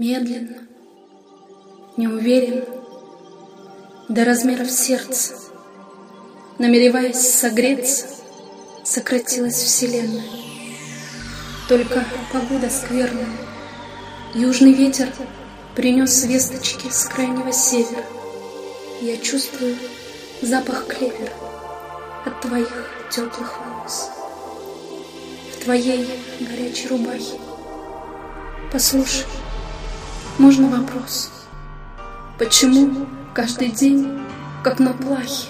Медленно, неуверенно, до размеров сердца, намереваясь согреться, сократилась Вселенная. Только погода скверная, южный ветер принес весточки с крайнего севера. Я чувствую запах клевера от твоих теплых волос, в твоей горячей рубахе. Послушай, можно вопрос? Почему каждый день, как на плахе,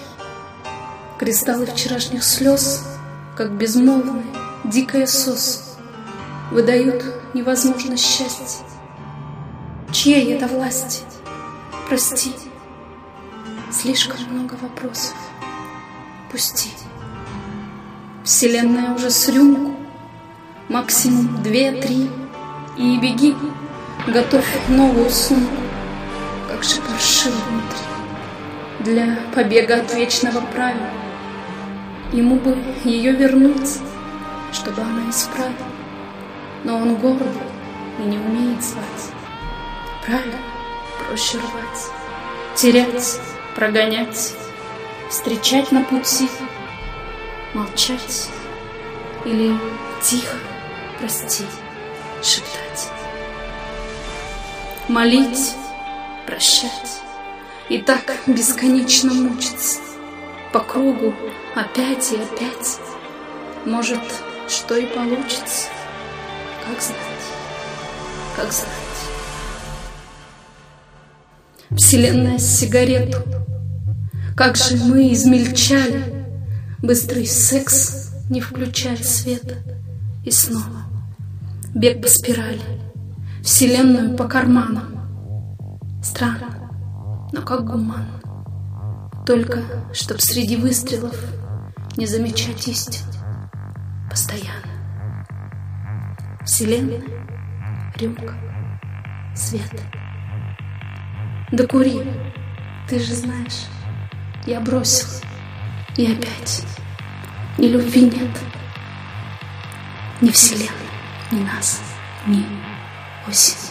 Кристаллы вчерашних слез, как безмолвный, дикая сос, Выдают невозможность счастья? Чьей это власти? Прости, слишком много вопросов. Пусти. Вселенная уже с рюмку, максимум две-три, и беги Готовь новую сумку, как же паршиво внутри, Для побега от вечного правила. Ему бы ее вернуть, чтобы она исправила. Но он горд и не умеет звать. Правильно, проще рвать, терять, прогонять, Встречать на пути, молчать Или тихо, прости, шептать молить, прощать. И так бесконечно мучиться. По кругу опять и опять. Может, что и получится. Как знать, как знать. Вселенная сигарету. Как же мы измельчали. Быстрый секс, не включая света. И снова бег по спирали. Вселенную по карманам. Странно, но как гуман. Только, чтоб среди выстрелов не замечать истин постоянно. Вселенная, рюмка, свет. Да кури, ты же знаешь, я бросил, и опять ни любви нет, ни вселенной, ни нас, ни 我心里。